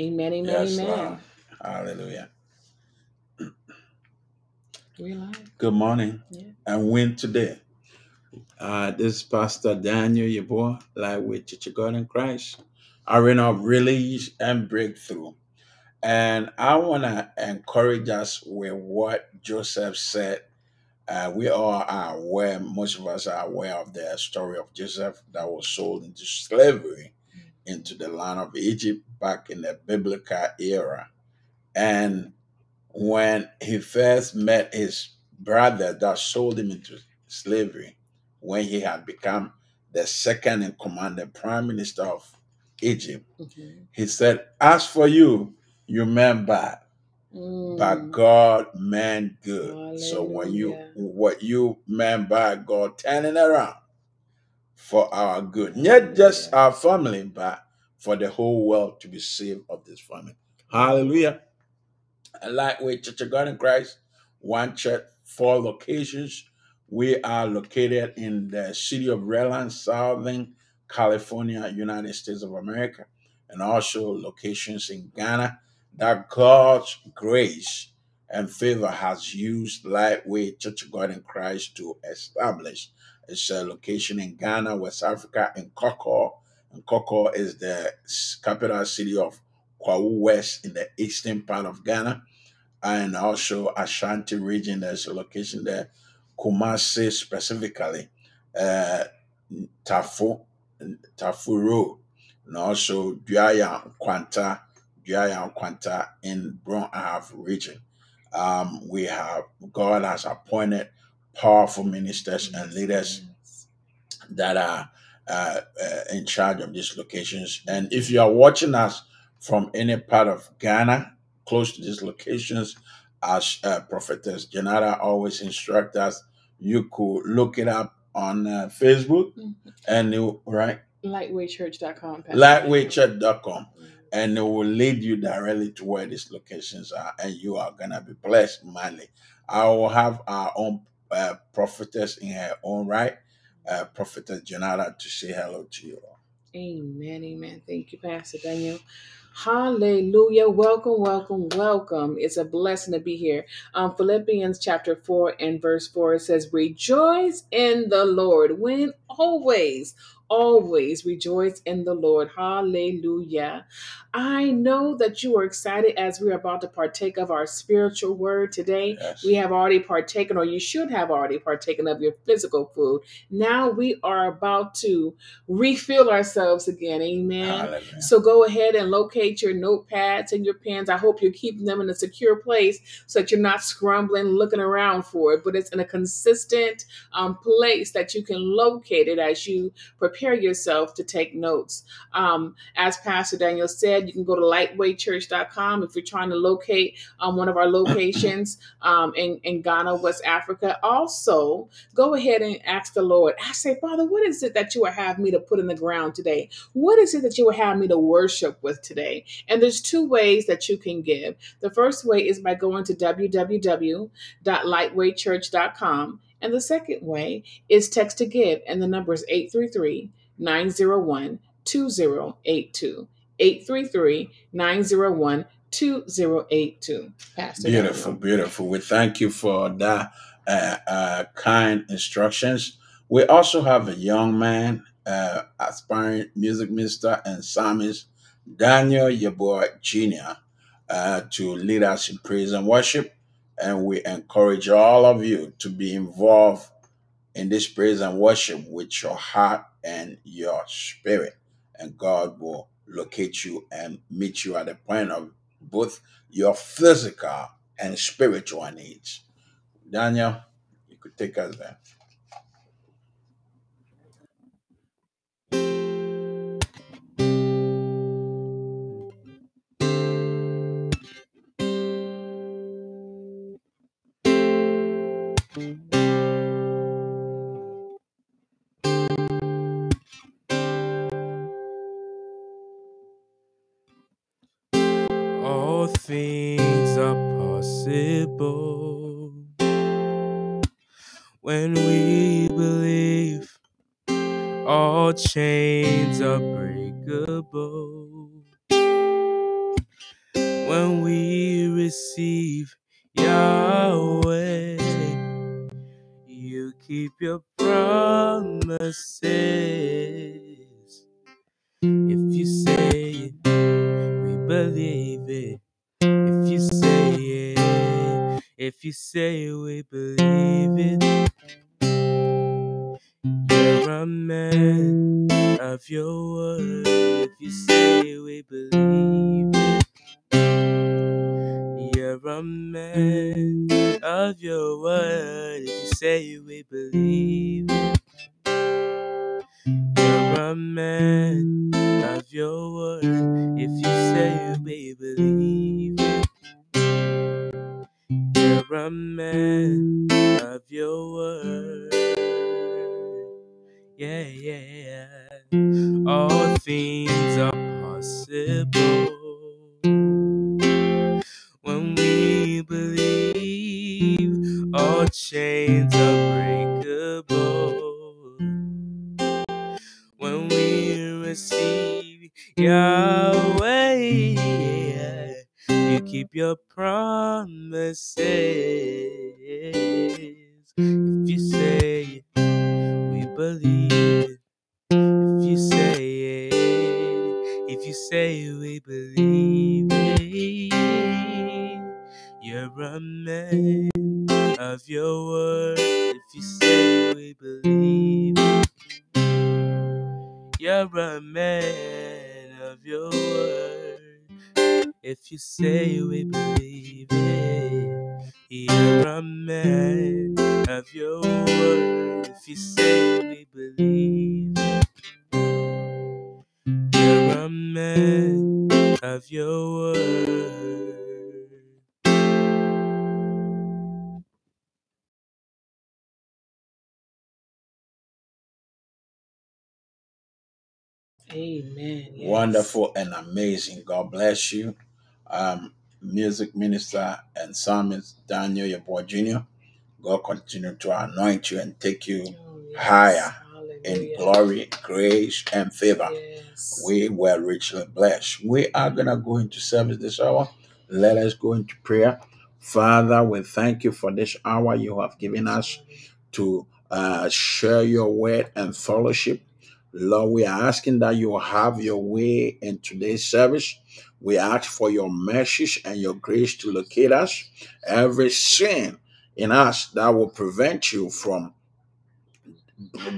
Amen, amen, Yes, amen. Lord. Hallelujah. We live. Good morning. Yeah. And win today. Uh, this is Pastor Daniel, Yeboah, like with Church of God in Christ. Arena of release and breakthrough. And I want to encourage us with what Joseph said. Uh, we all are aware, most of us are aware of the story of Joseph that was sold into slavery into the land of Egypt back in the biblical era. And when he first met his brother that sold him into slavery, when he had become the second in command, the prime minister of Egypt, Mhm. he said, As for you, you meant bad, but Mm. God meant good. So when you what you meant bad, God turning around for our good. Not just our family, but for the whole world to be saved of this family. Hallelujah. And Lightweight Church of God in Christ, one church, four locations. We are located in the city of Redland, Southern California, United States of America, and also locations in Ghana that God's grace and favor has used Lightweight Church of God in Christ to establish. It's a location in Ghana, West Africa, in Nkawkaw. And Nkawkaw is the capital city of Kwahu West in the eastern part of Ghana and also Ashanti region. There's a location there, Kumasi specifically, uh, Tafo, Tafo Road, and also Duayaw Nkwanta, Duayaw Nkwanta in Brong Ahafo region. Um, we have God has appointed powerful ministers and leaders that are uh, uh, in charge of these locations. And if you are watching us from any part of Ghana, close to these locations, as uh, Prophetess Janara always instruct us, you could look it up on uh, Facebook Mhm. and you right Lightweightchurch.com, Pastor lightweightchurch.com Mm. and it will lead you directly to where these locations are and you are gonna be blessed mightily. I will have our own uh, prophetess in her own right uh, Prophetess Janara to say hello to you all. Amen, amen. Thank you, Pastor Daniel. Hallelujah. Welcome, welcome, welcome. It's a blessing to be here. Um, Philippians chapter 4 and verse 4 it says, Rejoice in the Lord. When always, always rejoice in the Lord. Hallelujah. I know that you are excited as we are about to partake of our spiritual word today. Yes. We have already partaken, or you should have already partaken of your physical food. Now we are about to refill ourselves again. Amen. Hallelujah. So go ahead and locate your notepads and your pens. I hope you're keeping them in a secure place so that you're not scrambling looking around for it, but it's in a consistent um, place that you can locate it as you prepare yourself to take notes. Um, as Pastor Daniel said, you can go to lightweightchurch.com if you're trying to locate um, one of our locations um, in, in Ghana, West Africa. Also, go ahead and ask the Lord. I say, Father, what is it that you would have me to put in the ground today? What is it that you would have me to worship with today? And there's two ways that you can give. The first way is by going to www.lightweightchurch.com. And the second way is text to give, and the number is 833 901 2082. 833 901 2082. Pastor Beautiful, beautiful. We thank you for that uh, uh, kind instructions. We also have a young man, uh, aspiring music minister and psalmist, Daniel Yeboah Jr., uh, to lead us in praise and worship. And we encourage all of you to be involved in this praise and worship with your heart and your spirit. And God will locate you and meet you at the point of both your physical and spiritual needs. Daniel, you could take us there. All a man of your word. If you say we believe it. You're a man of your word. If you say we believe it. You're a man of your word. Yeah, yeah. All things are possible we believe. All chains are breakable when we receive Yahweh. You keep your promises. If you say we believe. If you say it, if you say we believe You're a man of your word. If you say we believe. You're a man of your word. If you say we believe it. You're a man of your word. If you say we believe. You're a man of your word. Amen. Yes. Wonderful and amazing. God bless you. Um, music minister and psalmist Daniel, Yeboah Junior. God continue to anoint you and take you Oh, yes. higher in Hallelujah. glory, grace, and favor. Yes. We were richly blessed. We are going to go into service this hour. Let us go into prayer. Father, we thank you for this hour you have given us to uh, share your word and fellowship. Lord, we are asking that you have your way in today's service. We ask for your mercies and your grace to locate us. Every sin in us that will prevent you from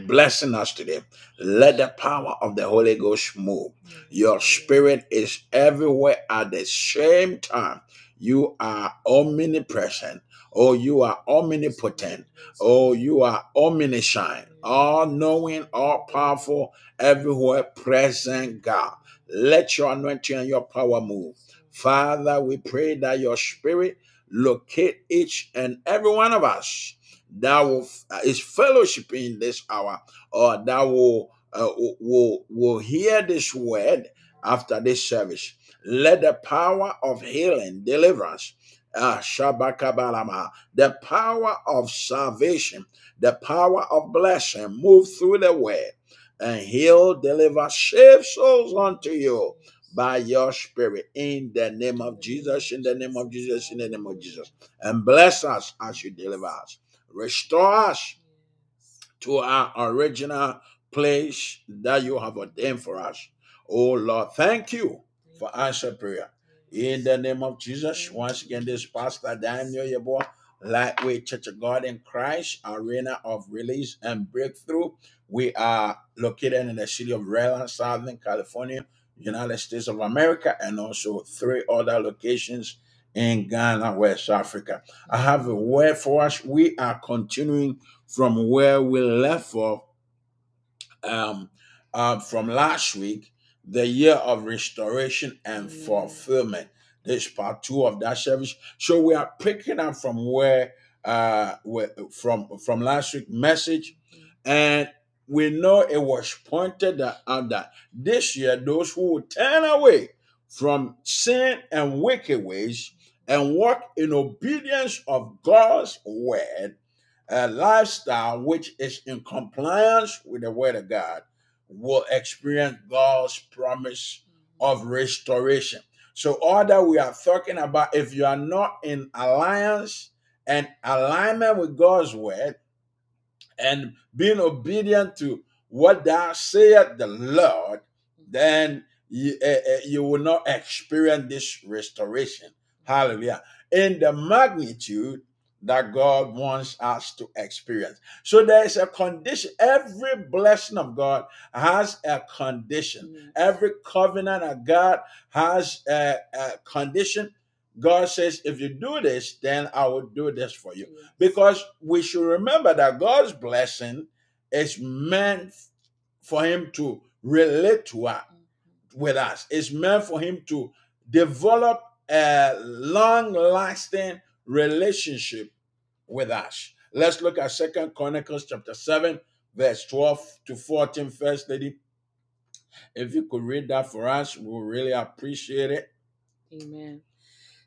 blessing us today. Let the power of the Holy Ghost move. Your spirit is everywhere at the same time. You are omnipresent. Oh, you are omnipotent. Oh, you are omniscient, all knowing, all powerful, everywhere present God. Let your anointing and your power move. Father, we pray that your spirit locate each and every one of us that will uh, is fellowshipping this hour or that will uh, will will hear this word after this service. Let the power of healing, deliverance, uh, Shabakabalama, the power of salvation, the power of blessing move through the word and he'll deliver, save souls unto you by your spirit in the name of Jesus, in the name of Jesus, in the name of Jesus. And bless us as you deliver us. Restore us to our original place that you have ordained for us. Oh Lord, thank you for answer prayer. In the name of Jesus, once again, this Pastor Daniel Yeboah, Lightweight Church of God in Christ, arena of release and breakthrough. We are located in the city of Redland, Southern California, United States of America, and also three other locations in Ghana, West Africa. I have a word for us. We are continuing from where we left off um, uh, from last week, the year of restoration and Mm. fulfillment. This part two of that service. So we are picking up from where uh where, from from last week's message, and we know it was pointed out that this year those who will turn away from sin and wicked ways and walk in obedience of God's word a lifestyle which is in compliance with the word of God will experience God's promise mm-hmm. of restoration. So all that we are talking about, if you are not in alliance and alignment with God's word and being obedient to what thou saith the Lord, mm-hmm. then you, eh, eh, you will not experience this restoration. Mm-hmm. Hallelujah. In the magnitude that God wants us to experience. So there is a condition. Every blessing of God has a condition. Yes. Every covenant of God has a, a condition. God says, if you do this, then I will do this for you. Yes. Because we should remember that God's blessing is meant for Him to relate to us mm-hmm. with us. It's meant for him to develop a long lasting relationship with us. Let's look at Second Chronicles chapter 7, verse 12 to 14. First lady, if you could read that for us, we will really appreciate it. Amen.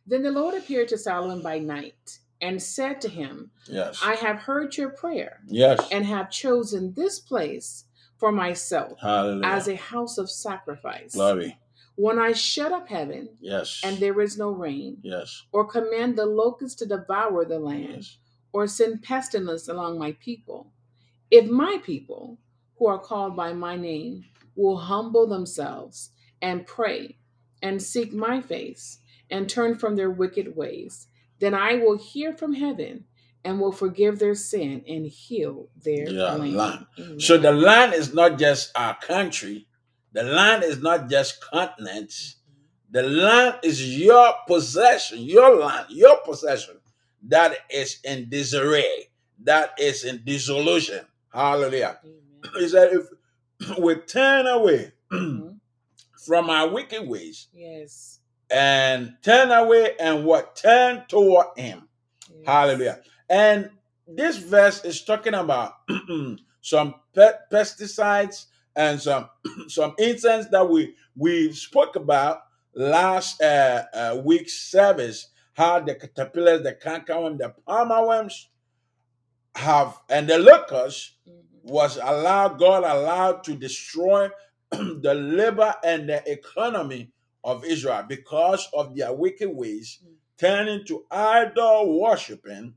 Then the Lord appeared to Solomon by night and said to him, Yes. I have heard your prayer yes. and have chosen this place for myself Hallelujah. as a house of sacrifice. Glory. When I shut up heaven Yes. and there is no rain, yes. or command the locusts to devour the land, Yes. or send pestilence among my people, if my people, who are called by my name, will humble themselves and pray and seek my face and turn from their wicked ways, then I will hear from heaven and will forgive their sin and heal their Yeah, land. land. So the land is not just our country, the land is not just continents. The land is your possession, your land, your possession that is in disarray, that is in dissolution. Hallelujah. Amen. He said, if we turn away Mhm. from our wicked ways Yes. and turn away and what? Turn toward Him. yes. Hallelujah. And this verse is talking about some pe- pesticides and some some incense that we we spoke about last uh, uh, week's service. How the caterpillars, the cankerworm, the palmer worms have, and the locusts Mhm. was allowed, God allowed to destroy the labor and the economy of Israel because of their wicked ways, Mm. turning to idol worshiping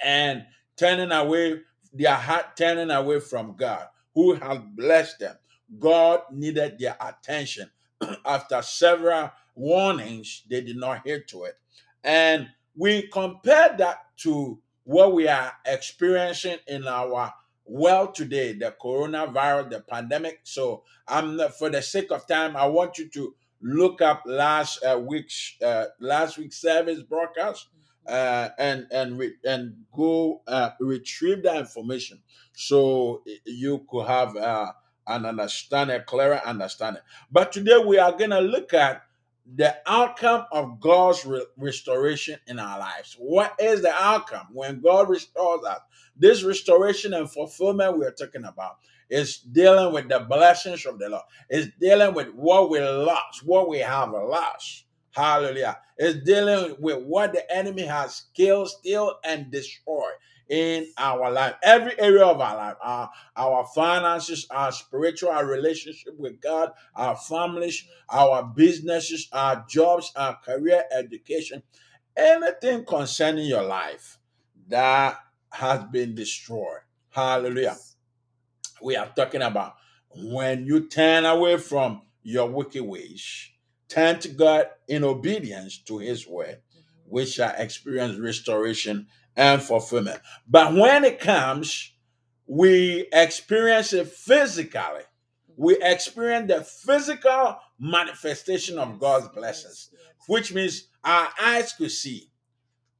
and turning away their heart, turning away from God, who had blessed them. God needed their attention. After several warnings, they did not hear to it. And we compare that to what we are experiencing in our world today, the coronavirus, the pandemic. So, I'm not, for the sake of time, I want you to look up last uh, week's uh, last week's service broadcast uh, and and re- and go uh, retrieve that information so you could have uh, an understanding, a clearer understanding. But today we are going to look at the outcome of God's re- restoration in our lives. What is the outcome when God restores us? This restoration and fulfillment we are talking about is dealing with the blessings of the Lord. It's dealing with what we lost, what we have lost. Hallelujah. It's dealing with what the enemy has killed, steal, and destroyed in our life. Every area of our life, our, our finances, our spiritual, our relationship with God, our families, our businesses, our jobs, our career, education, anything concerning your life that has been destroyed. Hallelujah we are talking about when you turn away from your wicked ways, turn to God in obedience to His word, mm-hmm. we shall experience restoration and fulfillment. But when it comes, we experience it physically. We mm-hmm. experience the physical manifestation of God's blessings, which means our eyes could see,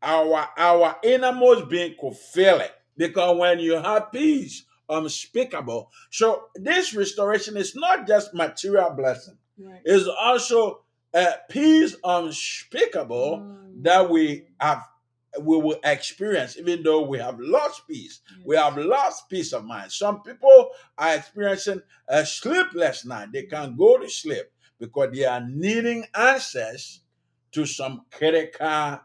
our our innermost being could feel it. Because when you have peace, unspeakable. So this restoration is not just material blessing; Right. it's also a peace unspeakable Mm. that we have we will experience, even though we have lost peace. We have lost peace of mind. Some people are experiencing a sleepless night. They can't go to sleep because they are needing answers to some critical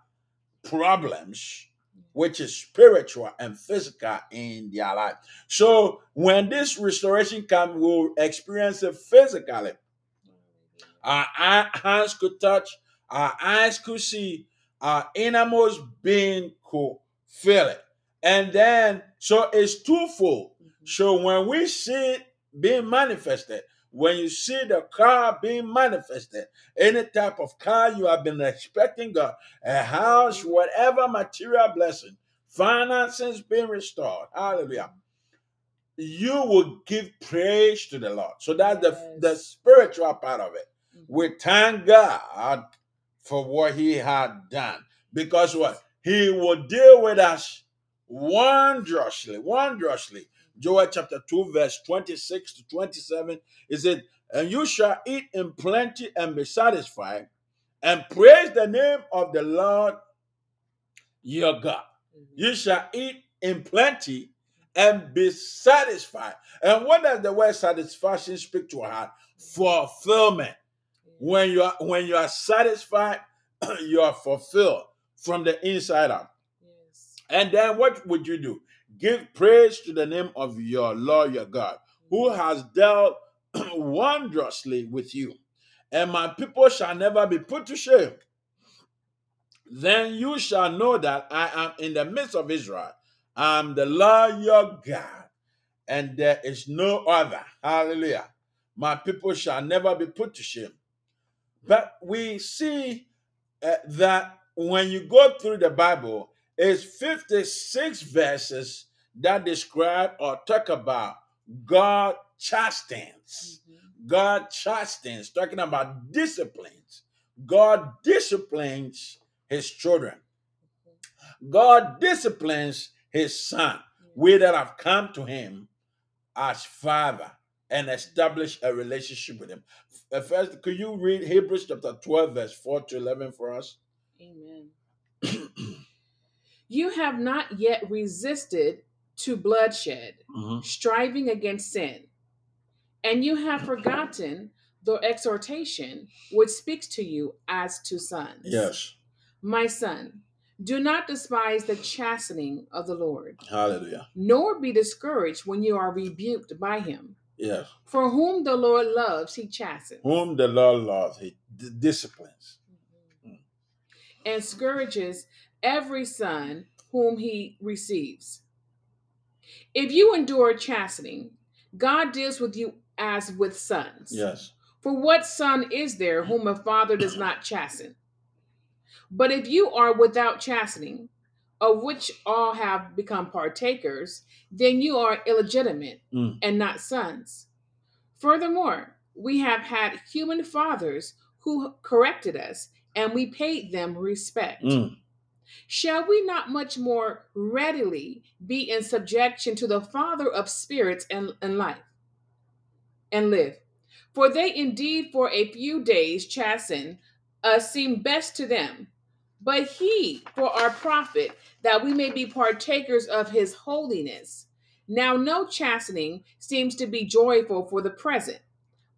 problems, which is spiritual and physical in their life. So when this restoration comes, we'll experience it physically. Our hands could touch, our eyes could see, our innermost being could feel it. And then, so it's twofold. Mm-hmm. So when we see it being manifested, when you see the car being manifested, any type of car you have been expecting, God, a house, mm-hmm. whatever material blessing, finances being restored, hallelujah, you will give praise to the Lord. So that's the, the spiritual part of it. We thank God for what He had done. Because what? He will deal with us wondrously, wondrously. Joel chapter 2, verse 26 to 27 is it, and you shall eat in plenty and be satisfied, and praise the name of the Lord your God. Mm-hmm. You shall eat in plenty and be satisfied. And what does the word satisfaction speak to our heart? Fulfillment. When you are when you are satisfied, you are fulfilled from the inside out. Yes. And then what would you do? Give praise to the name of your Lord your God, who mm-hmm. has dealt wondrously with you. And my people shall never be put to shame. Then you shall know that I am in the midst of Israel. I am the Lord your God, and there is no other. Hallelujah. My people shall never be put to shame. But we see uh, that when you go through the Bible, it's 56 verses that describe or talk about God chastens. God chastens, talking about disciplines. God disciplines his children. God disciplines his son. We that have come to him as father and establish a relationship with him. Uh, First, could you read Hebrews chapter 12, verse 4 to 11 for us? Amen. you have not yet resisted to bloodshed, striving against sin. And you have forgotten the exhortation which speaks to you as to sons. Yes. My son, do not despise the chastening of the Lord, Hallelujah. nor be discouraged when you are rebuked by him. Yes. For whom the Lord loves, he chastens Whom the Lord loves, he d- disciplines. Mm-hmm. and scourges every son whom he receives. If you endure chastening, God deals with you as with sons. Yes. For what son is there whom a father does not chasten? But if you are without chastening, of which all have become partakers, then you are illegitimate Mm. and not sons. Furthermore, we have had human fathers who corrected us, and we paid them respect. Mm. Shall we not much more readily be in subjection to the Father of spirits and, and life and live? For they indeed for a few days chasten us seem best to them, but he for our profit, that we may be partakers of his holiness. Now no chastening seems to be joyful for the present,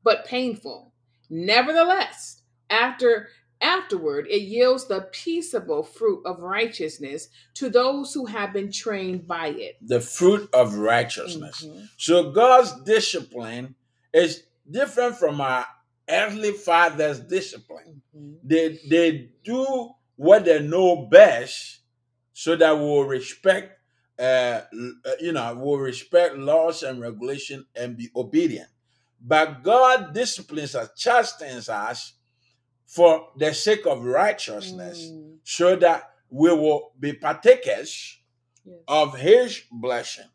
but painful. Nevertheless, after afterward it yields the peaceable fruit of righteousness to those who have been trained by it. The fruit of righteousness. Mhm. So God's discipline is different from our earthly father's discipline. Mhm. They they do what they know best, so that we'll respect, uh, uh, you know, will respect laws and regulation and be obedient. But God disciplines us, chastens us for the sake of righteousness, Mm, so that we will be partakers yes. of his blessing.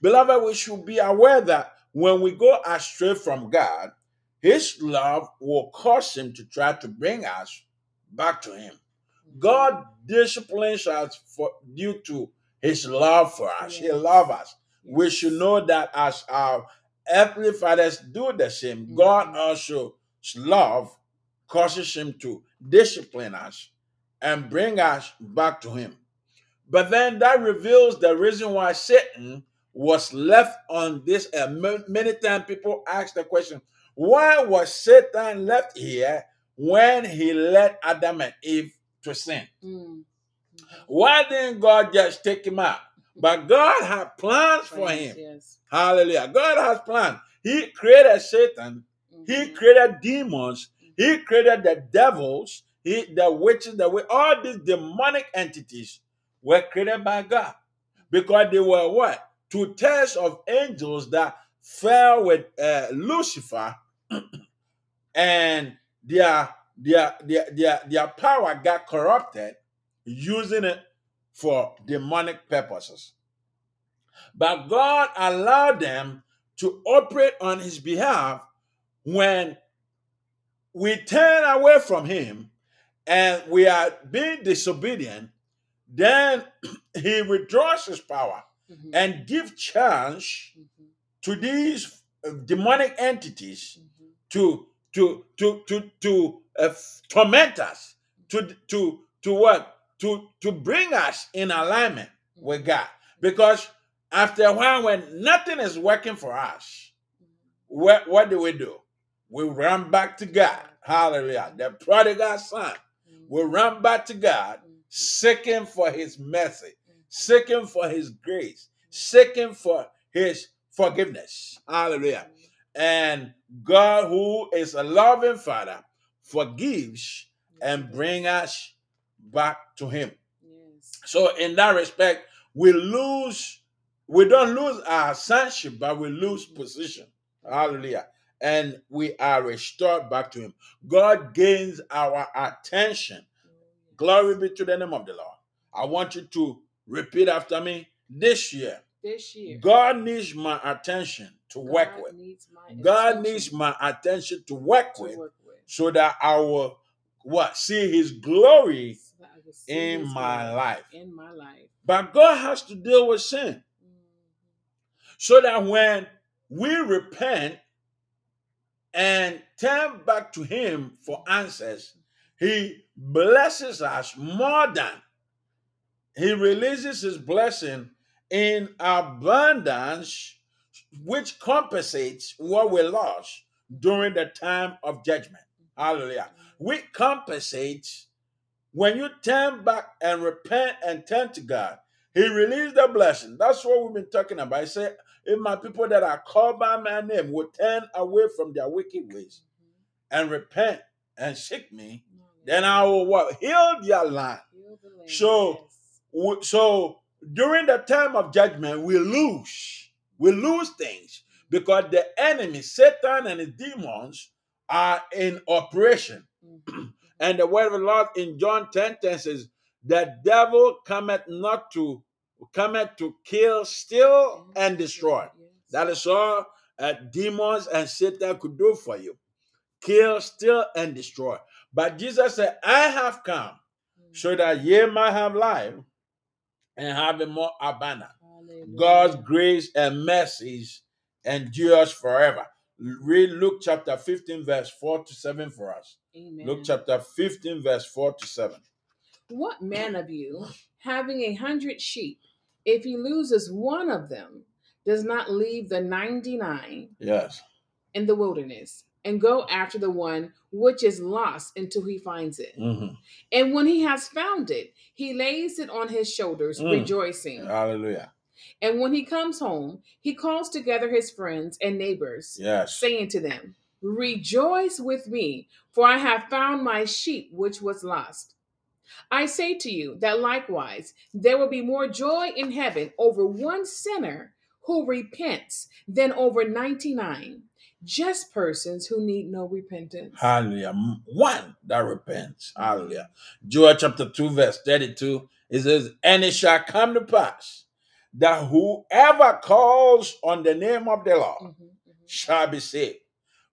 Beloved, we should be aware that when we go astray from God, his love will cause him to try to bring us back to him. God disciplines us for due to his love for us. He loves us. We should know that as our earthly fathers do the same, Mhm. God also love causes him to discipline us and bring us back to him. But then that reveals the reason why Satan was left on this. Uh, ma- many times people ask the question, why was Satan left here when he led Adam and Eve to sin? Mm. Why didn't God just take him out? But God had plans for him. Yes. Hallelujah. God has plans. He created Satan, he Mhm. created demons, He created the devils, he, the witches, the wi- all these demonic entities were created by God because they were what? Two tails of angels that fell with uh, Lucifer, and their, their their their their power got corrupted, using it for demonic purposes. But God allowed them to operate on His behalf when we turn away from Him and we are being disobedient. Then He withdraws His power Mhm. and give chance Mhm. to these uh, demonic entities Mhm. to to to to to uh, torment us to to to what? To to bring us in alignment with God. Because after a while when nothing is working for us what what do we do? We run back to God. Hallelujah. The prodigal son Mhm. we run back to God Mhm. seeking for his mercy seeking for his grace seeking for his forgiveness. Hallelujah. And God, who is a loving Father, forgives and bring us back to Him. Yes. So, in that respect, we lose, we don't lose our sonship, but we lose position. Hallelujah. And we are restored back to Him. God gains our attention. Oh, Glory be to the name of the Lord. I want you to repeat after me this year. This year, God needs my attention to work God with. needs God attention needs my attention to work to with work with. So that I will what see his glory. so that I will see in His my glory life. In my life. But God has to deal with sin Mhm. so that when we repent and turn back to him for answers, he blesses us more than he releases his blessing in abundance, which compensates what we lost during the time of judgment. Hallelujah. We compensate when you turn back and repent and turn to God. He released the blessing. That's what we've been talking about. He said, If my people that are called by my name will turn away from their wicked ways mm-hmm. and repent and seek me, mm-hmm. then I will what? Heal their land. Heal the land. So, yes. So during the time of judgment, we lose. We lose things because the enemy, Satan and his demons, are in operation. Mhm. And the word of the Lord in John 10 10 says, The devil cometh not to cometh to kill, steal, and destroy. That is all uh, demons and Satan could do for you. Kill, steal, and destroy. But Jesus said, I have come so that ye might have life and have it more abundant. God's grace and mercies endures forever. Read Luke chapter 15, verse 4 to 7 for us. Amen. Luke chapter 15, verse 4 to 7. What man of you, having a hundred sheep, if he loses one of them, does not leave the ninety nine Yes. in the wilderness and go after the one which is lost until he finds it? Mhm. And when he has found it, he lays it on his shoulders, Mm. rejoicing. Hallelujah. And when he comes home, he calls together his friends and neighbors, Yes. saying to them, Rejoice with me, for I have found my sheep which was lost. I say to you that likewise there will be more joy in heaven over one sinner who repents than over 99 just persons who need no repentance. Hallelujah. One that repents. Hallelujah. Joel chapter 2, verse 32. It says, And it shall come to pass that whoever calls on the name of the Lord Mhm, mhm. shall be saved.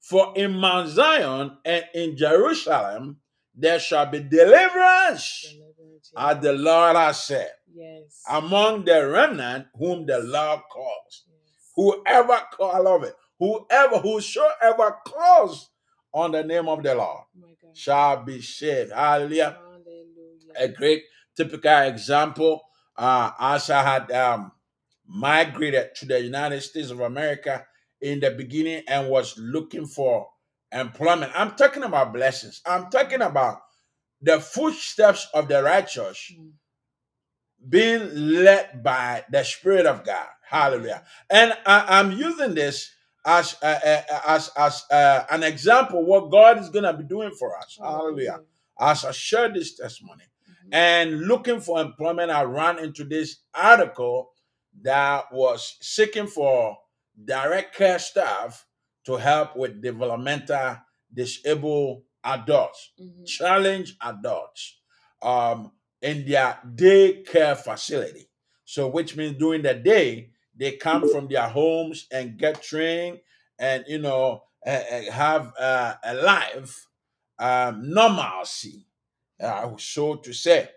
For in Mount Zion and in Jerusalem there shall be deliverance, Deliverance, as the Lord has said, Yes. among the remnant whom the Lord calls. Yes. Whoever call of it, whoever, whosoever calls on the name of the Lord God. shall be saved. Hallelujah. Hallelujah. A great typical example. Uh, Asa had um, migrated to the United States of America in the beginning and was looking for employment. I'm talking about blessings. I'm talking about the footsteps of the righteous Mm. being led by the Spirit of God. Hallelujah. And I, am using this as uh, uh, as as uh, an example what God is gonna be doing for us. Hallelujah. As I share this testimony. And looking for employment, I ran into this article that was seeking for direct care staff to help with developmental disabled adults, Mhm. challenge adults, um, in their day care facility. So, which means during the day, they come from their homes and get trained and, you know, uh, have uh, a life um, normalcy, uh, so to say.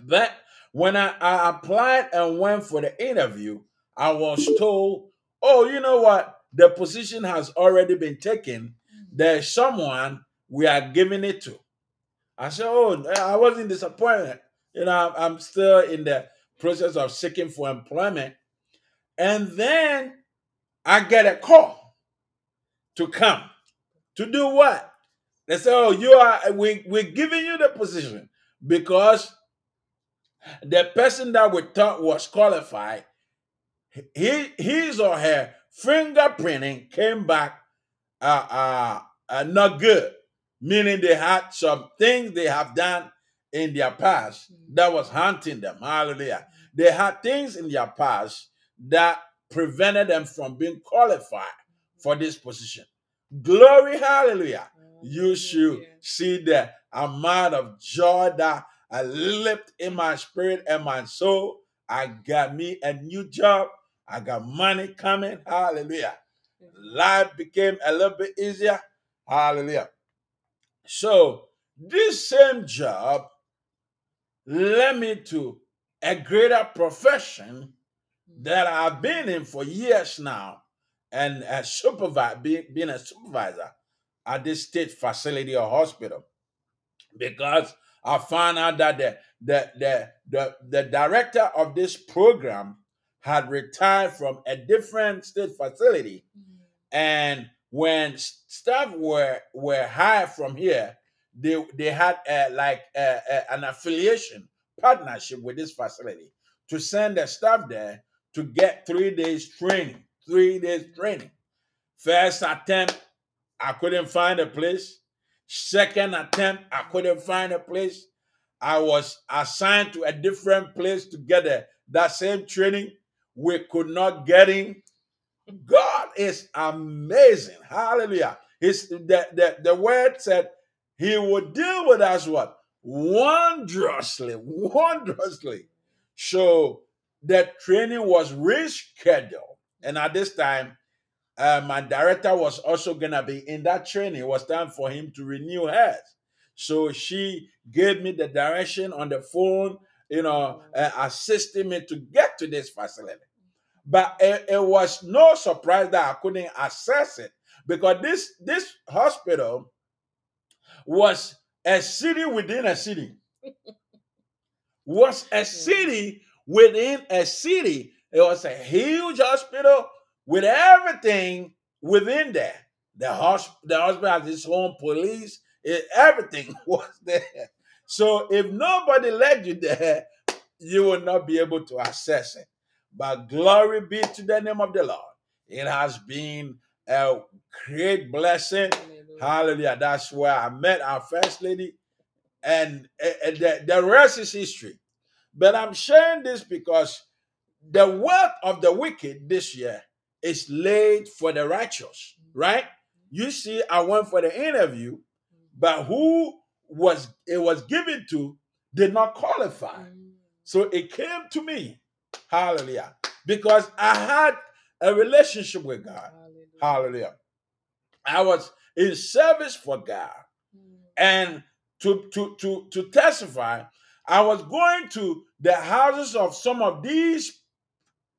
But when I, I applied and went for the interview, I was told, oh, you know what? The position has already been taken. There's someone we are giving it to. I said, oh, I wasn't disappointed. You know, I'm still in the process of seeking for employment. And then I get a call to come. To do what? They say, oh, you are, we, we're giving you the position because the person that we thought was qualified, he, his or her fingerprinting came back uh, uh, uh, not good, meaning they had some things they have done in their past that was haunting them. Hallelujah. They had things in their past that prevented them from being qualified for this position. Glory, hallelujah. You should see the amount of joy that I leapt in my spirit and my soul. I got me a new job. I got money coming. Hallelujah. Life became a little bit easier. Hallelujah. So, this same job led me to a greater profession that I've been in for years now and a supervisor, being, being a supervisor at this state facility or hospital because I found out that the, the, the, the, the director of this program had retired from a different state facility. And when staff were, were hired from here, they, they had uh, like uh, uh, an affiliation partnership with this facility to send the staff there to get three days training. Three days training. First attempt, I couldn't find a place. Second attempt, I couldn't find a place. I was assigned to a different place to get the, that same training. We could not get in. God is amazing. Hallelujah. His, the, the, the word said he would deal with us what? Wondrously, wondrously. So the training was rescheduled. And at this time, uh, my director was also gonna be in that training. It was time for him to renew hers. So she gave me the direction on the phone, you know, uh, assisting me to get to this facility. But it, it was no surprise that I couldn't access it because this this hospital was a city within a city. Was a city within a city. It was a huge hospital with everything within that. The hosp- the hospital has its own police. It, everything was there. So if nobody led you there, you will not be able to access it. But glory be to the name of the Lord. It has been a great blessing. Hallelujah. That's where I met our first lady. And eh, eh, the, the rest is history. But I'm sharing this because the wealth of the wicked this year is laid for the righteous, right? You see, I went for the interview, but who was it was given to did not qualify. So it came to me. Hallelujah. Because I had a relationship with God. Hallelujah. I was in service for God. Hmm. And to, to, to, to testify, I was going to the houses of some of these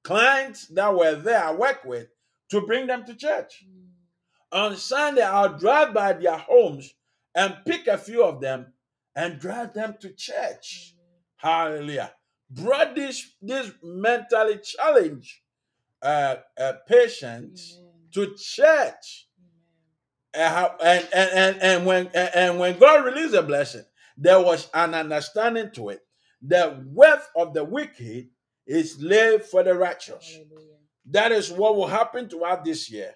clients that were there I work with to bring them to church. On Sunday, I'll drive by their homes and pick a few of them and drive them to church. Hallelujah. Brought this, this mentally challenged uh, uh, patients to church. And, and, and, and, and when and, and when God released a blessing, there was an understanding to it. The wealth of the wicked is laid for the righteous. That is what will happen to us this year.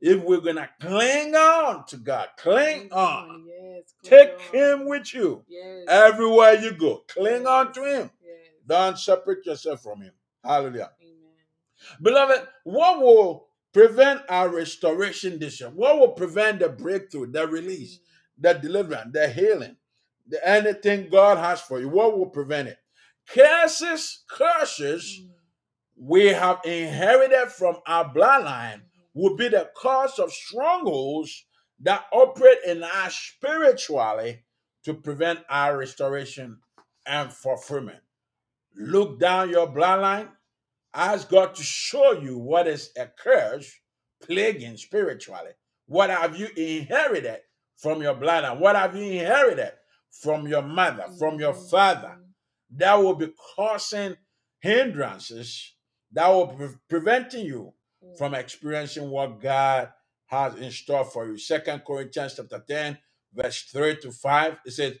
if we're gonna cling on to God, cling mm, on, Yes. cling take on. Him with you Yes. everywhere you go. Cling on to Him. Don't separate yourself from Him. Hallelujah. Amen. Beloved, what will prevent our restoration this year? What will prevent the breakthrough, the release, mm. the deliverance, the healing, the anything God has for you? What will prevent it? Curses, curses Mm. we have inherited from our bloodline will be the cause of strongholds that operate in us spiritually to prevent our restoration and fulfillment. Look down your bloodline. Ask God to show you what is a curse plaguing spiritually. What have you inherited from your bloodline? What have you inherited from your mother, from your Mhm. father? That will be causing hindrances that will be preventing you Mm. from experiencing what God has in store for you. Second Corinthians chapter 10, verse 3 to 5. It says,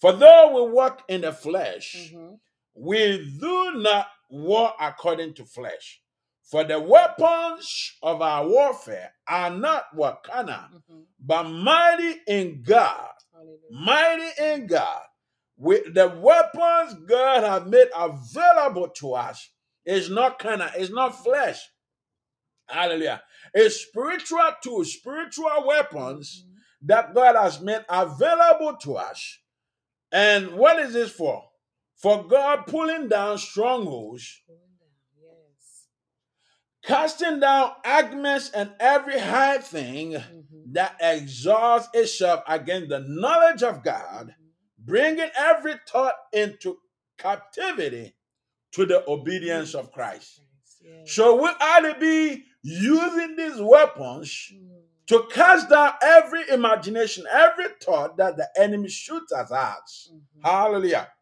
For though we walk in the flesh, Mhm. we do not war according to flesh. For the weapons of our warfare are not what carnal, Mhm. but mighty in God. Hallelujah. Mighty in God. With the weapons God has made available to us is not carnal, it's not flesh. Hallelujah. It's spiritual tools, spiritual weapons Mhm. that God has made available to us. And what is this for? For God pulling down strongholds. Yes. casting down arguments and every high thing Mhm. that exalts itself against the knowledge of God. Bringing every thought into captivity to the obedience of Christ. Yes. So we ought to be using these weapons Mm. to cast down every imagination, every thought that the enemy shoots at us. Mhm. Hallelujah.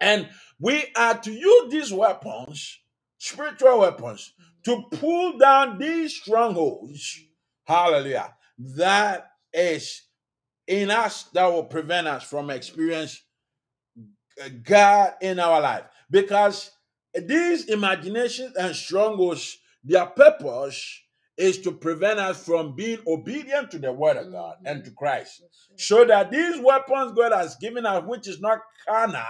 And we are to use these weapons, spiritual weapons, to pull down these strongholds. Hallelujah. That is in us that will prevent us from experience uh, God in our life. Because these imaginations and strongholds, their purpose is to prevent us from being obedient to the word of God and to Christ. So that these weapons God has given us, which is not carnal,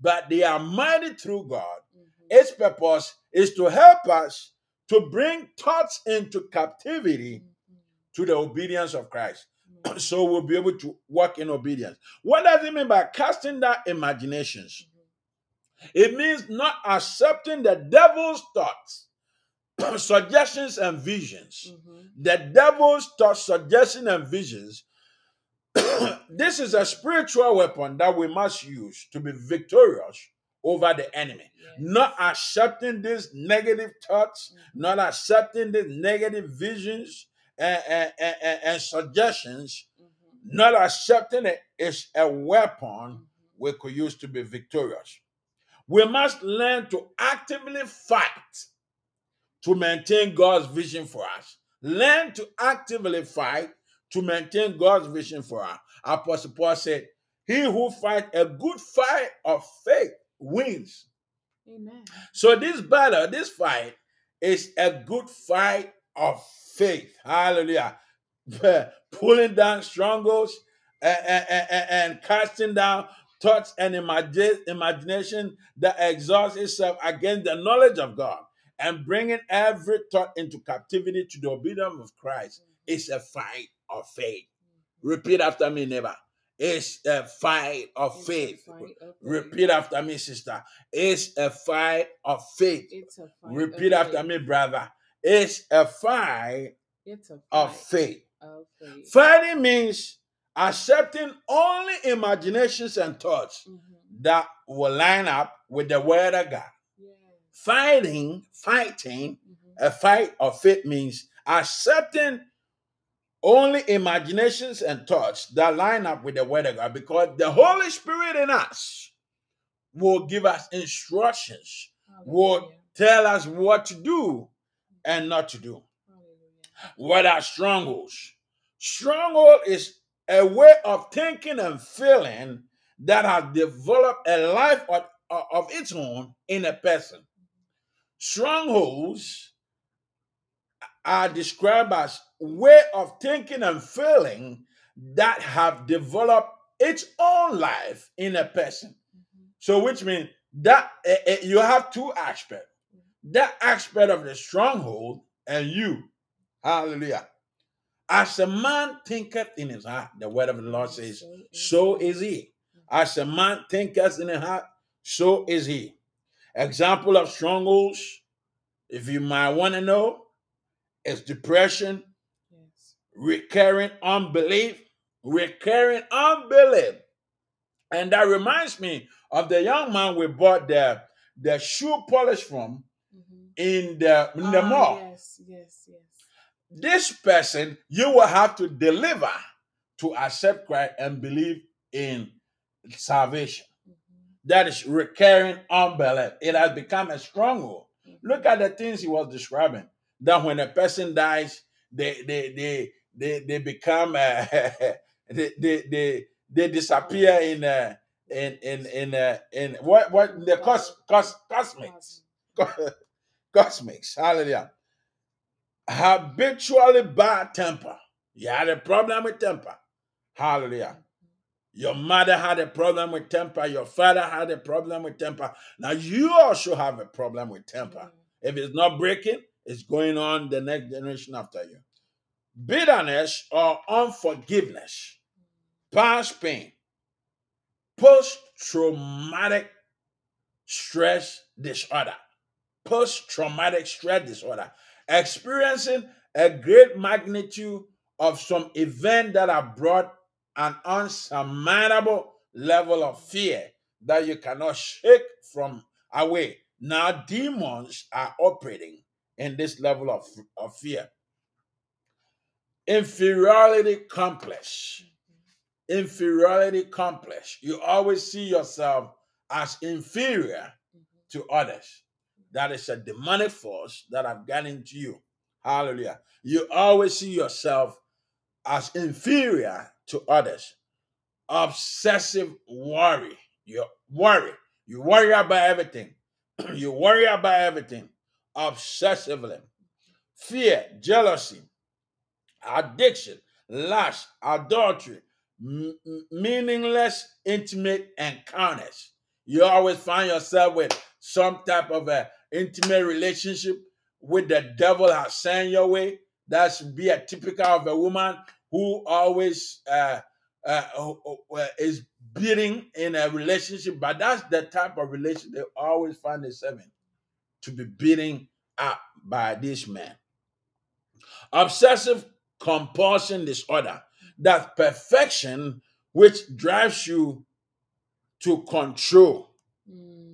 but they are mighty through God, Mhm. its purpose is to help us to bring thoughts into captivity Mhm. to the obedience of Christ. So we'll be able to walk in obedience. What does it mean by casting down imaginations? It means not accepting the devil's thoughts, suggestions, and visions. Mhm. The devil's thoughts, suggestions, and visions. this is a spiritual weapon that we must use to be victorious over the enemy. Yes. Not accepting these negative thoughts, Mhm. not accepting these negative visions and, and, and- and suggestions, Mhm. not accepting it is a weapon Mhm. we could use to be victorious. We must learn to actively fight to maintain God's vision for us. Learn to actively fight to maintain God's vision for us. Apostle Paul said, He who fights a good fight of faith wins. Amen. So this battle, this fight, is a good fight of faith. Hallelujah. Pulling down strongholds and, and- and- and casting down thoughts and imagi- imagination that exalts itself against the knowledge of God and bringing every thought into captivity to the obedience of Christ mm-hmm. is a fight of faith. Repeat after me, neighbor. It's a fight of It's faith. fight of faith. Repeat after me, sister. It's a fight of faith. It's fight Repeat of after faith. me, brother. It's a fight It's a fight of faith. faith. Fighting means accepting only imaginations and thoughts Mhm. that will line up with the word of God. Yes. Fighting, fighting, Mhm. a fight of faith means accepting only imaginations and thoughts that line up with the word of God because the Holy Spirit in us will give us instructions, will tell us what to do and not to do. What are strongholds? Stronghold is a way of thinking and feeling that has developed a life of, of its own in a person. Strongholds are described as way of thinking and feeling that have developed its own life in a person. Mhm. So, which means that eh, you have two aspects that aspect of the stronghold and you. Hallelujah. As a man thinketh in his heart, the word of the Lord says, so is he. Mm-hmm. As a man thinketh in his heart, so is he. Example of strongholds, if you might want to know, is depression, Yes. recurring unbelief, recurring unbelief. And that reminds me of the young man we bought the, the shoe polish from. In the, in the Ah, mall. Yes, yes, yes. This person, you will have to deliver to accept Christ and believe in salvation. Mhm. That is recurring unbelief. It has become a stronghold. Mhm. Look at the things he was describing. That when a person dies, they they they they, they become uh, they, they they they disappear in uh, in in in uh, in what what the cos, cos, cosmics cosmics hallelujah habitually bad temper. You had a problem with temper hallelujah. Your mother had a problem with temper your father had a problem with temper. Now you also have a problem with temper. Mm. If it's not breaking, it's going on the next generation after you. Bitterness or unforgiveness, mm. past pain, post traumatic stress disorder, post traumatic stress disorder, experiencing a great magnitude of some event that have brought an unsurmountable level of fear that you cannot shake from away. Now, demons are operating in this level of, of fear. Inferiority complex. Inferiority complex. You always see yourself as inferior Mhm. to others. That is a demonic force that I've gotten into you. Hallelujah. You always see yourself as inferior to others. Obsessive worry. You worry. You worry about everything. you worry about everything obsessively. Fear, jealousy, addiction, lust, adultery, m- meaningless intimate encounters. You always find yourself with some type of a intimate relationship with the devil has sent your way. That should be a typical of a woman who always uh, uh, who- who, uh, is beating in a relationship, but that's the type of relationship they always find themselves in to be beaten up by this man. Obsessive compulsion disorder, that perfection which drives you to control. Mm.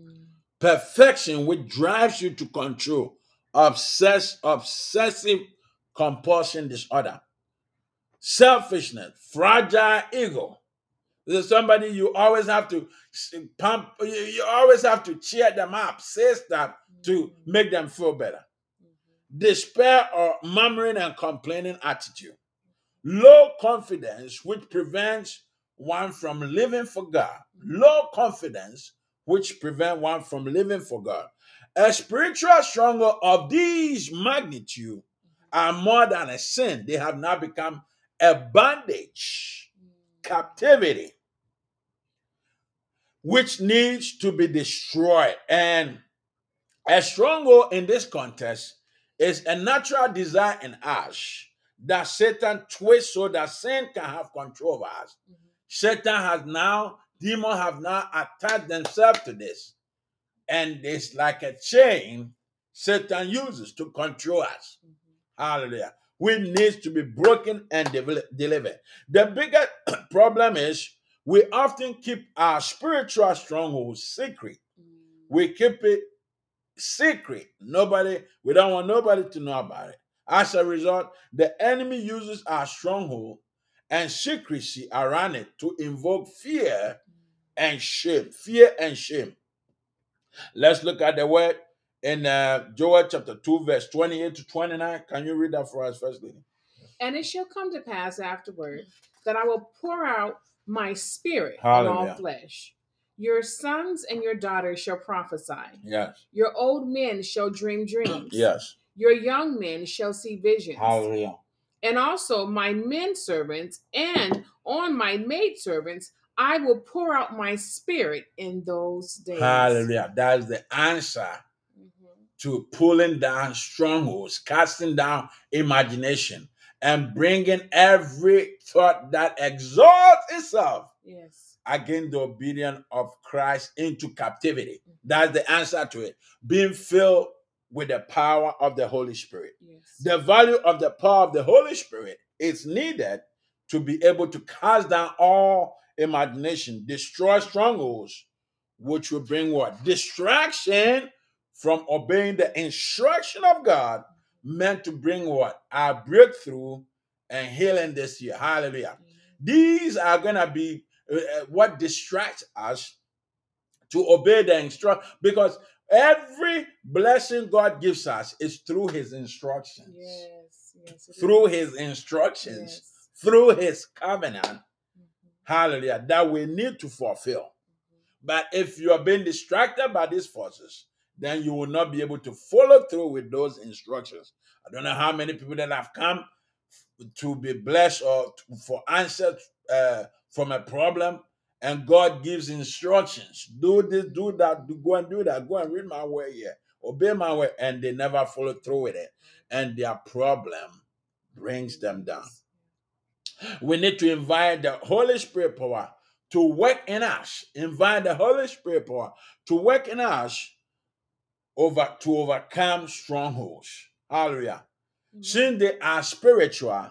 Perfection which drives you to control. Obsess, obsessive compulsion disorder. Selfishness, fragile ego. There's somebody you always have to pump, you, always have to cheer them up, say stuff to make them feel better. Mhm. despair or murmuring and complaining attitude, low confidence, which prevents one from living for God, low confidence, which prevent one from living for God. A spiritual struggle of these magnitude are more than a sin; they have now become a bondage, captivity, which needs to be destroyed. And a stronghold in this context is a natural desire in us that Satan twists so that sin can have control over us. Mhm. Satan has now, demons have now attached themselves to this. And it's like a chain Satan uses to control us. Mhm. Hallelujah. Which needs to be broken and devel- delivered. The bigger problem is we often keep our spiritual stronghold secret Mm. we keep it secret. Nobody, we don't want nobody to know about it. As a result, the enemy uses our stronghold and secrecy around it to invoke fear and shame. Fear and shame. Let's look at the word in uh, Joel chapter 2, verse 28 to 29. Can you read that for us, First Lady? And it shall come to pass afterward that I will pour out my spirit on all flesh. Your sons and your daughters shall prophesy. Yes. Your old men shall dream dreams. Yes. Your young men shall see visions. Hallelujah. and also my men servants, and on my maid servants, I will pour out my spirit in those days. Hallelujah. That's the answer Mhm. to pulling down strongholds, casting down imagination, and bringing every thought that exalts itself Yes. against the obedience of Christ into captivity. That's the answer to it. Being filled with the power of the Holy Spirit. Yes. The value of the power of the Holy Spirit is needed to be able to cast down all imagination, destroy strongholds, which will bring what? Distraction from obeying the instruction of God, meant to bring what? Our breakthrough and healing this year. Hallelujah. These are going to be uh, uh, what distracts us to obey the instruction because every blessing God gives us is through his instructions. Yes. Yes. Through is. his instructions, Yes. through his covenant. Hallelujah, that we need to fulfill. But if you are being distracted by these forces, then you will not be able to follow through with those instructions. I don't know how many people that have come to be blessed or to- for answers uh, from a problem, and God gives instructions: do this, do that, do go and do that, go and read my word here, obey my word, and they never follow through with it, and their problem brings them down. We need to invite the Holy Spirit power to work in us. Invite the Holy Spirit power to work in us over to overcome strongholds. Hallelujah. Mhm. Since they are spiritual,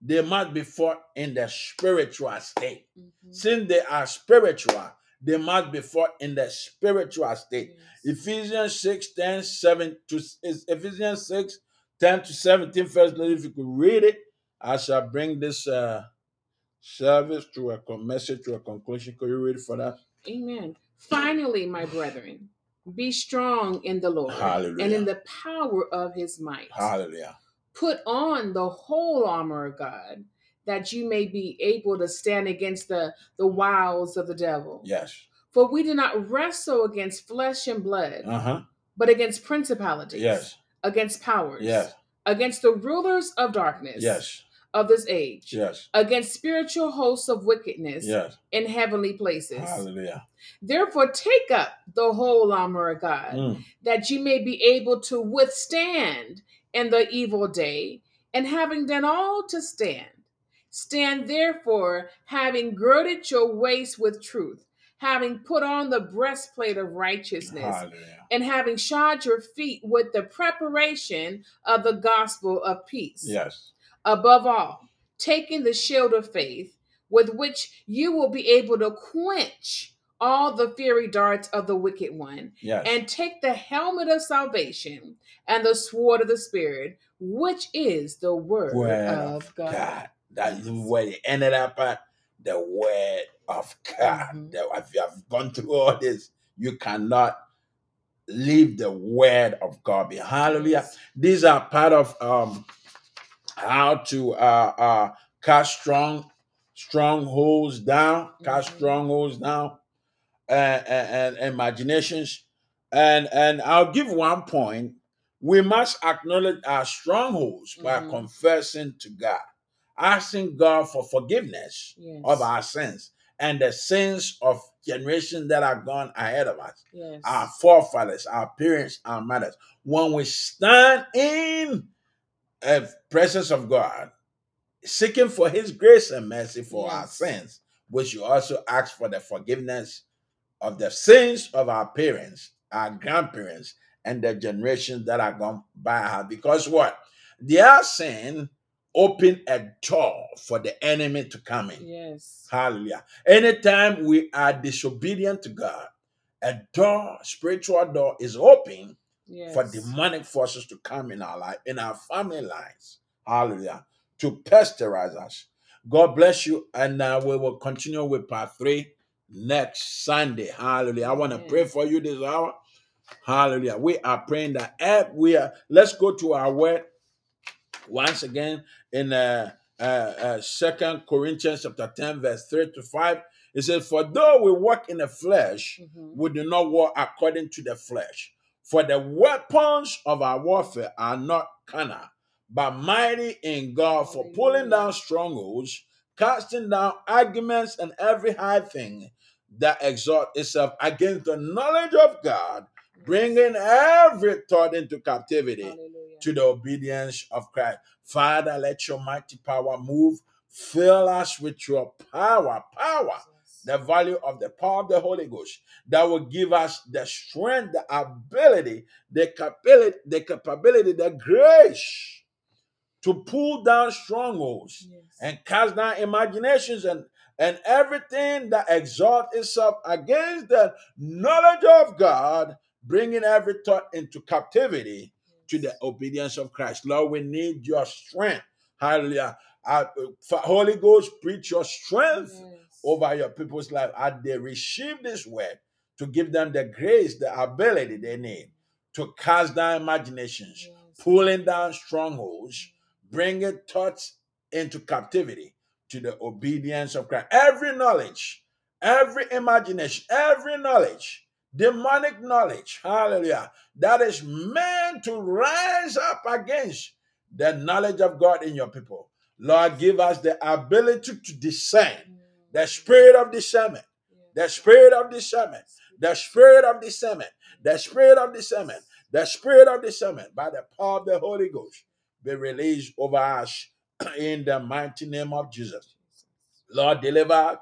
they must be fought in the spiritual state. Mhm. Since they are spiritual, they must be fought in the spiritual state. Yes. Ephesians 6 10 7 to Ephesians 6 10 to 17. First, if you could read it, I shall bring this uh, service to a con- message to a conclusion. Could you read for us? Amen. Finally, my brethren, be strong in the Lord and in the power of his might. Hallelujah. Put on the whole armor of God that you may be able to stand against the, the wiles of the devil. Yes. For we do not wrestle against flesh and blood, Uh huh. but against principalities, Yes. against powers, Yes. against the rulers of darkness Yes. Of this age, Yes. against spiritual hosts of wickedness Yes. in heavenly places. Hallelujah. Therefore, take up the whole armor of God, Mm. that you may be able to withstand in the evil day, and having done all to stand. Stand therefore, having girded your waist with truth, having put on the breastplate of righteousness, Hallelujah. and having shod your feet with the preparation of the gospel of peace. Yes. Above all, taking the shield of faith, with which you will be able to quench all the fiery darts of the wicked one, Yes. and take the helmet of salvation and the sword of the Spirit, which is the word, word of God. That is where it ended up at the word of God. That if you have gone through all this, you cannot leave the word of God behind. Hallelujah. These are part of um how to uh uh cast strong strongholds down, cast Mhm. strongholds down and, and, and imaginations. And and I'll give one point. We must acknowledge our strongholds by Mhm. confessing to God, asking God for forgiveness Yes. of our sins and the sins of generations that are gone ahead of us, yes. our forefathers, our parents, our mothers. When we stand in the presence of God, seeking for His grace and mercy for our sins, we you also ask for the forgiveness of the sins of our parents, our grandparents, and the generations that are gone by us. Because what? Their sin opened a door for the enemy to come in. yes. Hallelujah. Anytime we are disobedient to God, a door, spiritual door, is open Yes. for demonic forces to come in our life, in our family lives. Hallelujah. To pasteurize us. God bless you. And uh, we will continue with part three next Sunday. Hallelujah. I want to pray for you this hour. Hallelujah. We are praying that we are. Let's go to our word once again in uh, uh, uh, Second Corinthians chapter ten, verse three to five. It says, "For though we walk in the flesh, Mhm. we do not walk according to the flesh. For the weapons of our warfare are not carnal, but mighty in God for pulling down strongholds, casting down arguments and every high thing that exalt itself against the knowledge of God, bringing every thought into captivity Hallelujah. to the obedience of Christ. Father, let your mighty power move. Fill us with your power, power. The value of the power of the Holy Ghost that will give us the strength, the ability, the capability, the capability, the grace to pull down strongholds Yes. and cast down imaginations and and everything that exalts itself against the knowledge of God, bringing every thought into captivity to the obedience of Christ. Lord, we need your strength. Hallelujah. Uh, Holy Ghost, preach your strength. Over your people's life as they receive this word to give them the grace, the ability they need to cast down imaginations, Yes. pulling down strongholds, bringing thoughts into captivity to the obedience of Christ. Every knowledge, every imagination, every knowledge, demonic knowledge, hallelujah, that is meant to rise up against the knowledge of God in your people. Lord, give us the ability to discern the spirit of discernment, the spirit of discernment, the spirit of discernment, the spirit of discernment, the spirit of discernment by the power of the Holy Ghost be released over us in the mighty name of Jesus. Lord, deliver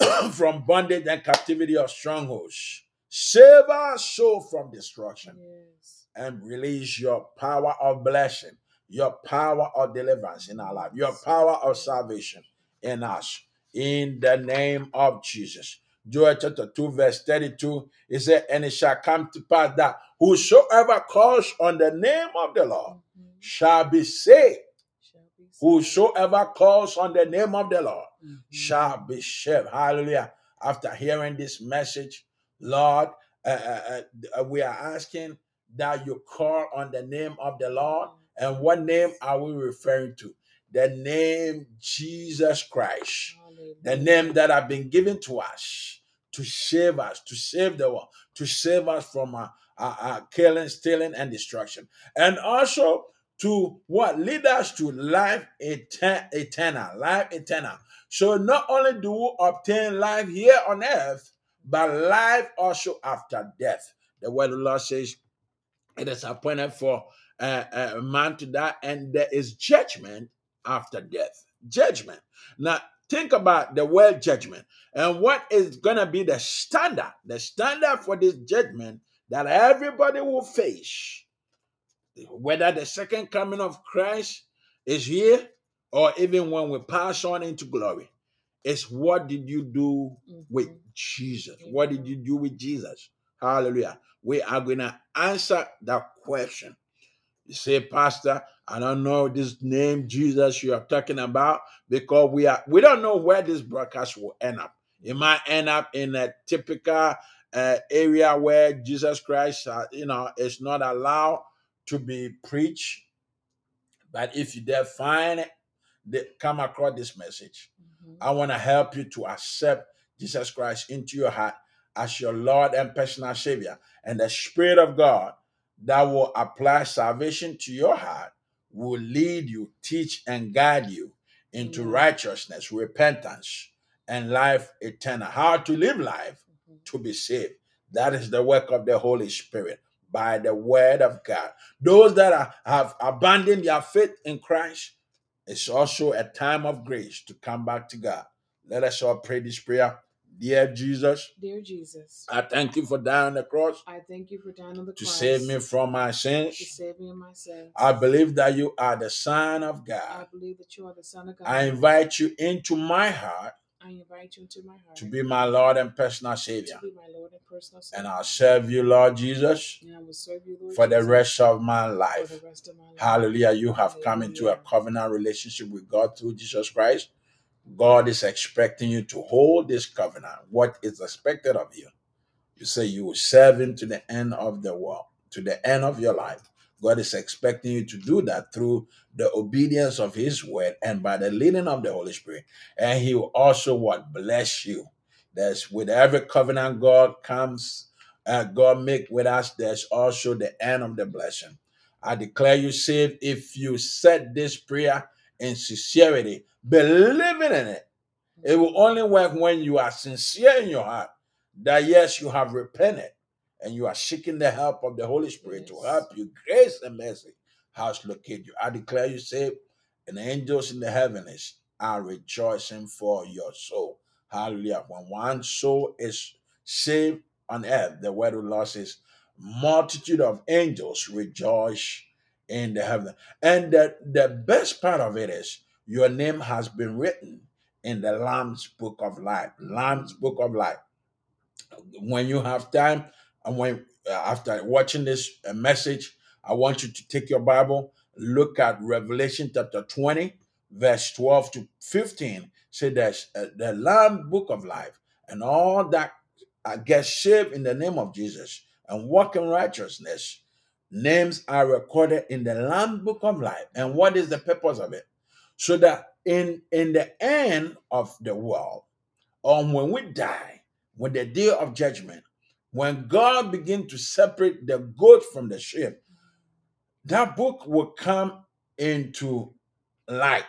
from bondage and captivity of strongholds. Save our soul from destruction Yes. and release your power of blessing, your power of deliverance in our life, your power of salvation in us. In the name of Jesus. Joel chapter 2, verse 32, it said, And it shall come to pass that whosoever calls on the name of the Lord Mhm. shall be saved. Whosoever calls on the name of the Lord Mhm. shall be saved. Hallelujah. After hearing this message, Lord, uh, uh, uh, we are asking that you call on the name of the Lord. And what name are we referring to? The name Jesus Christ. The name that have been given to us to save us, to save the world, to save us from uh, uh, uh, killing, stealing, and destruction. And also to what? Lead us to life eter- eternal, life eternal. So not only do we obtain life here on earth, but life also after death. The word of the Lord says, it is appointed for uh, a man to die, and there is judgment after death. Judgment. Now, think about the word judgment and what is going to be the standard, the standard for this judgment that everybody will face, whether the second coming of Christ is here or even when we pass on into glory. Is what did you do with Mhm. Jesus? What did you do with Jesus? Hallelujah. We are going to answer that question. You say, Pastor, I don't know this name Jesus you are talking about because we are we don't know where this broadcast will end up. It might end up in a typical uh, area where Jesus Christ, uh, you know, is not allowed to be preached. But if you dare find it, they come across this message, Mhm. I want to help you to accept Jesus Christ into your heart as your Lord and personal Savior. And the Spirit of God that will apply salvation to your heart will lead you, teach, and guide you into Amen. righteousness, repentance, and life eternal. How to live life Mhm. to be saved. That is the work of the Holy Spirit by the word of God. Those that are, have abandoned their faith in Christ, it's also a time of grace to come back to God. Let us all pray this prayer. Dear Jesus, Dear Jesus, I thank you for dying on the cross I thank you for dying on the to cross save me from my to sins. save me of my sins. I believe that you are the Son of God. I God. believe that you are the Son of God. I invite you into my heart I invite you into my heart to be my Lord and personal Savior. to be my Lord and personal Savior. And I'll serve you, Lord Jesus, And I will serve you, Lord for the Jesus, rest of my for life. the rest of my life. Hallelujah. You have come into a Hallelujah. covenant relationship with God through Jesus Christ. God is expecting you to hold this covenant. What is expected of you? You say you will serve Him to the end of the world, to the end of your life. God is expecting you to do that through the obedience of His word and by the leading of the Holy Spirit. And He will also what bless you. There's with every covenant God comes, uh, God make with us. There's also the end of the blessing. I declare you saved if you said this prayer in sincerity, believing in it. It will only work when you are sincere in your heart that yes, you have repented and you are seeking the help of the Holy Spirit to help you. Grace and mercy has located you. I declare you saved, and the angels in the heavens are rejoicing for your soul. Hallelujah. When one soul is saved on earth, the word of the Lord says, multitude of angels rejoice in the heaven. And the, the best part of it is your name has been written in the Lamb's book of life. Lamb's book of life. When you have time, and when uh, after watching this uh, message, I want you to take your Bible, look at Revelation chapter 20, verse 12 to 15. Say there's uh, the Lamb book of life, and all that uh, get saved in the name of Jesus and walk in righteousness. Names are recorded in the Lamb book of life. And what is the purpose of it? So that in in the end of the world, or when we die, when the day of judgment, when God begin to separate the goat from the sheep, that book will come into light.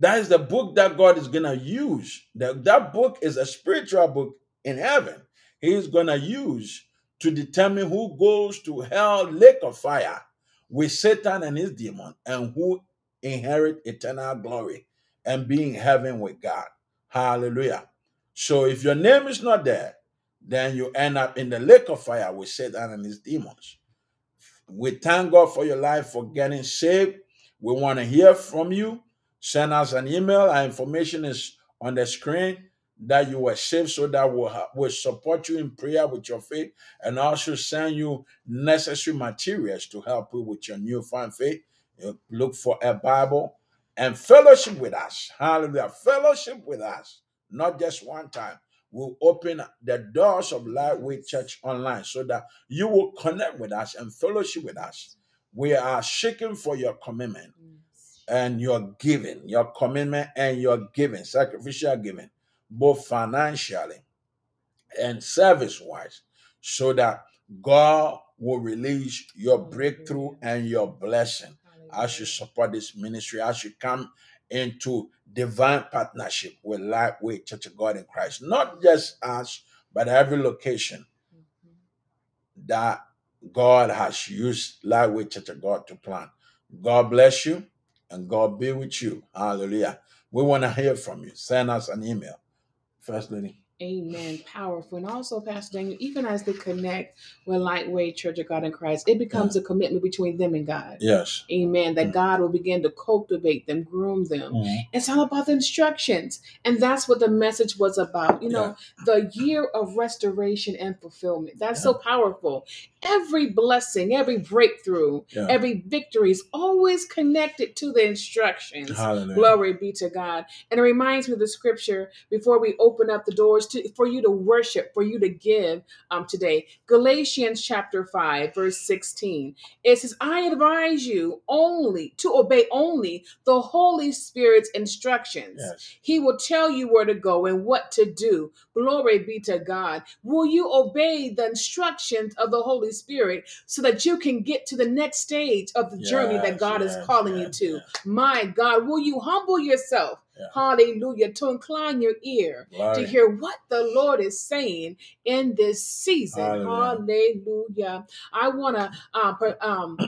That is the book that God is gonna use. That, that book is a spiritual book in heaven. He's gonna use to determine who goes to hell, lake of fire with Satan and his demon, and who inherit eternal glory and be in heaven with God. Hallelujah. So if your name is not there, then you end up in the lake of fire with Satan and his demons. We thank God for your life for getting saved. We want to hear from you. Send us an email. Our information is on the screen that you were saved so that we'll, ha- we'll support you in prayer with your faith and also send you necessary materials to help you with your newfound faith. Look for a Bible and fellowship with us. Hallelujah. Fellowship with us, not just one time. We'll open the doors of Lightweight Church online so that you will connect with us and fellowship with us. We are seeking for your commitment and your giving, your commitment and your giving, sacrificial giving, both financially and service wise, so that God will release your breakthrough and your blessing as you support this ministry, as you come into divine partnership with Lightweight Church of God in Christ, not just us, but every location mm-hmm. that God has used Lightweight Church of God to plant. God bless you and God be with you. Hallelujah. We want to hear from you. Send us an email. First Lady. Amen. Powerful. And also, Pastor Daniel, even as they connect with Lightweight Church of God in Christ, it becomes a commitment between them and God. Yes. Amen. That Mm. God will begin to cultivate them, groom them. Mhm. It's all about the instructions. And that's what the message was about. You know, the year of restoration and fulfillment. That's so powerful. Every blessing, every breakthrough, Yeah. every victory is always connected to the instructions. Hallelujah. Glory be to God. And it reminds me of the scripture before we open up the doors to for you to worship, for you to give um, today. Galatians chapter 5, verse 16. It says, I advise you only to obey only the Holy Spirit's instructions. Yes. He will tell you where to go and what to do. Glory be to God. Will you obey the instructions of the Holy Spirit so that you can get to the next stage of the journey that God yes, is calling yes, you to? yes. My God, will you humble yourself? Yeah. Hallelujah. To incline your ear to hear what the Lord is saying in this season. Hallelujah. Hallelujah. I want to uh, um,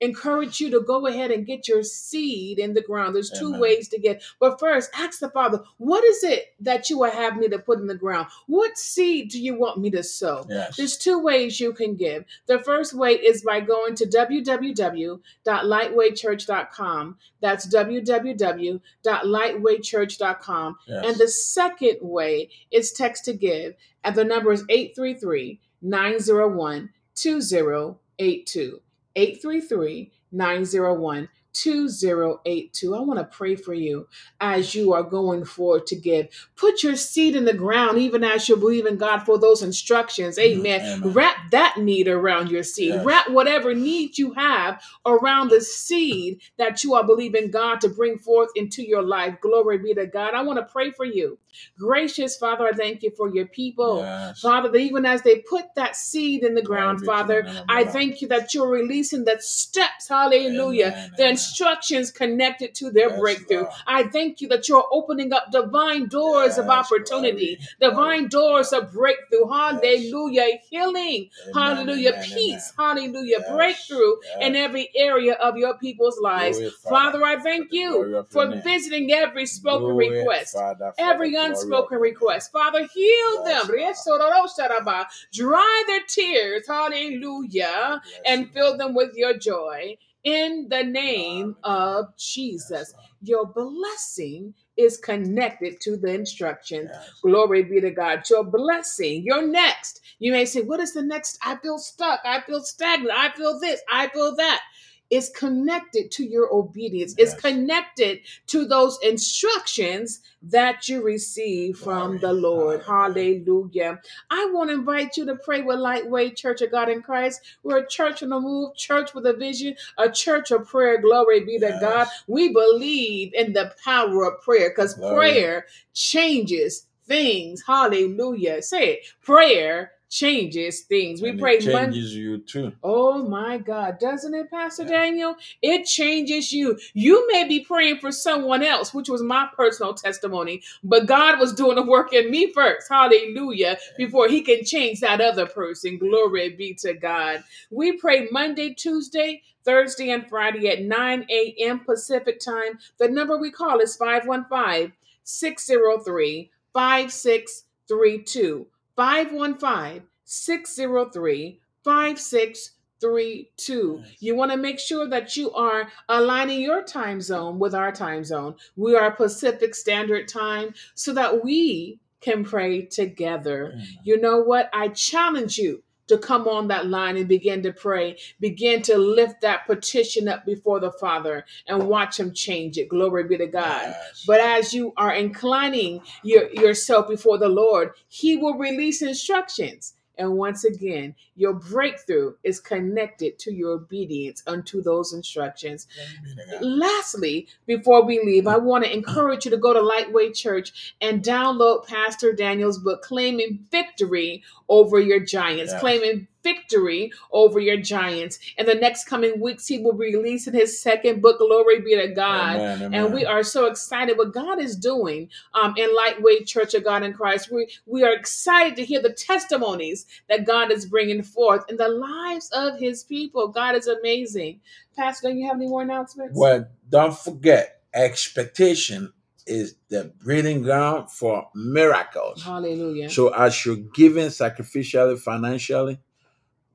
encourage you to go ahead and get your seed in the ground. There's two Amen. ways to get, but first, ask the Father, what is it that you will have me to put in the ground? What seed do you want me to sow? Yes. There's two ways you can give. The first way is by going to www.lightweightchurch.com. That's www.lightweightchurch.com. Yes. And the second way is text to give, and the number is 833 901 2082. 833 901 2082. I want to pray for you as you are going forward to give. Put your seed in the ground, even as you believe in God for those instructions. Mm-hmm. Amen. Amen. Wrap that need around your seed. Yes. Wrap whatever need you have around the seed that you are believing God to bring forth into your life. Glory be to God. I want to pray for you. Gracious Father, I thank you for your people. Yes. Father, that even as they put that seed in the ground, Glory Father, I thank you that you're releasing the steps, hallelujah, Amen, the amen. Instructions connected to their Yes, breakthrough. Lord. I thank you that you're opening up divine doors of opportunity, glory, divine doors of breakthrough, hallelujah, healing, Amen, hallelujah, amen, peace, amen. hallelujah, Yes, breakthrough in every area of your people's lives. Glory, Father, I thank for the glory you for name. visiting every spoken Glory, request Father, every of unspoken request. Father, heal Yes, them. Resororosharaba. Oh, Dry their tears. Hallelujah. And fill them with your joy. In the name of Jesus. Your blessing is connected to the instructions. Yes. Glory be to God. Your blessing, your next. You may say, What is the next? I feel stuck. I feel stagnant. I feel this. I feel that. It's connected to your obedience. It's Yes. connected to those instructions that you receive from Glory. the Lord. Hallelujah. Hallelujah. I want to invite you to pray with Lightweight Church of God in Christ. We're a church on the move, church with a vision, a church of prayer. Glory be to God. We believe in the power of prayer because prayer changes things. Hallelujah. Say it. Prayer changes things. We And pray it Monday. changes you too. Oh my God, doesn't it, Pastor Yeah. Daniel? It changes you. You may be praying for someone else, which was my personal testimony, but God was doing the work in me first. Hallelujah. Before He can change that other person. Glory be to God. We pray Monday, Tuesday, Thursday, and Friday at 9 a.m. Pacific time. The number we call is 515 603 5632. 515 603 5632. You want to make sure that you are aligning your time zone with our time zone. We are Pacific Standard Time so that we can pray together. Mm. You know what? I challenge you to come on that line and begin to pray. Begin to lift that petition up before the Father and watch Him change it. Glory be to God. But as you are inclining your, yourself before the Lord, He will release instructions. And once again, your breakthrough is connected to your obedience unto those instructions. Glory be to God. Lastly, before we leave, I want to encourage you to go to Lightweight Church and download Pastor Daniel's book, Claiming Victory Over Your Giants. Yes. Claiming victory over your giants. In the next coming weeks, he will be releasing his second book, Glory be to God. Amen, amen. And we are so excited what God is doing um, in Lightweight Church of God in Christ. We, we are excited to hear the testimonies that God is bringing forth in the lives of his people. God is amazing. Pastor, do you have any more announcements? Well, don't forget, expectation is the breeding ground for miracles. Hallelujah. So as you're giving sacrificially, financially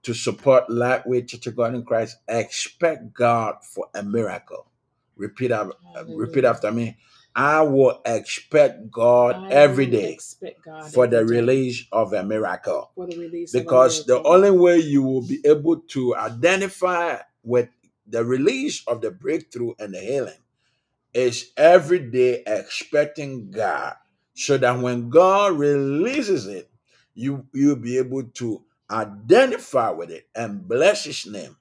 to support Lightweight Church of God in Christ, expect God for a miracle. Repeat, af- repeat after me. I will expect God I every day expect God for the every day release of a miracle. for the release of a because the only way you will be able to identify with the release of the breakthrough and the healing is every day expecting God so that when God releases it you you'll be able to identify with it and bless his name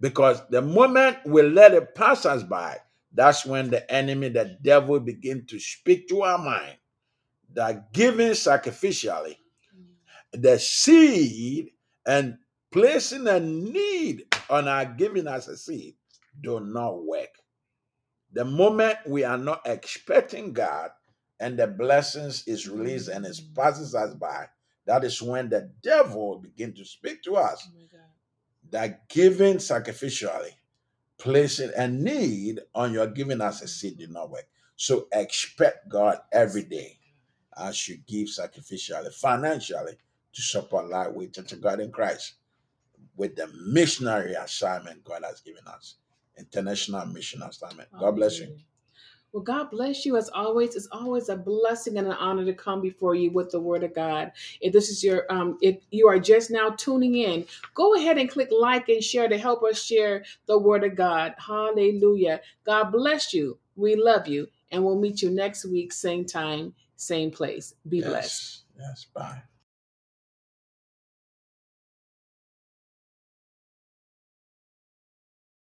because the moment we let it pass us by that's when the enemy the devil begin to speak to our mind that giving sacrificially the seed and placing a need on our giving as a seed do not work. The moment we are not expecting God and the blessings is released and it passes us by, that is when the devil begin to speak to us Oh that giving sacrificially, placing a need on your giving as a seed did not work. So expect God every day as you give sacrificially, financially to support Lightweight Church of God in Christ with the missionary assignment God has given us. International mission assignment. God bless you. Well, God bless you as always. It's always a blessing and an honor to come before you with the Word of God. If this is your, um, if you are just now tuning in, go ahead and click like and share to help us share the Word of God. Hallelujah. God bless you. We love you, and we'll meet you next week, same time, same place. Be blessed. Yes. Yes. Bye.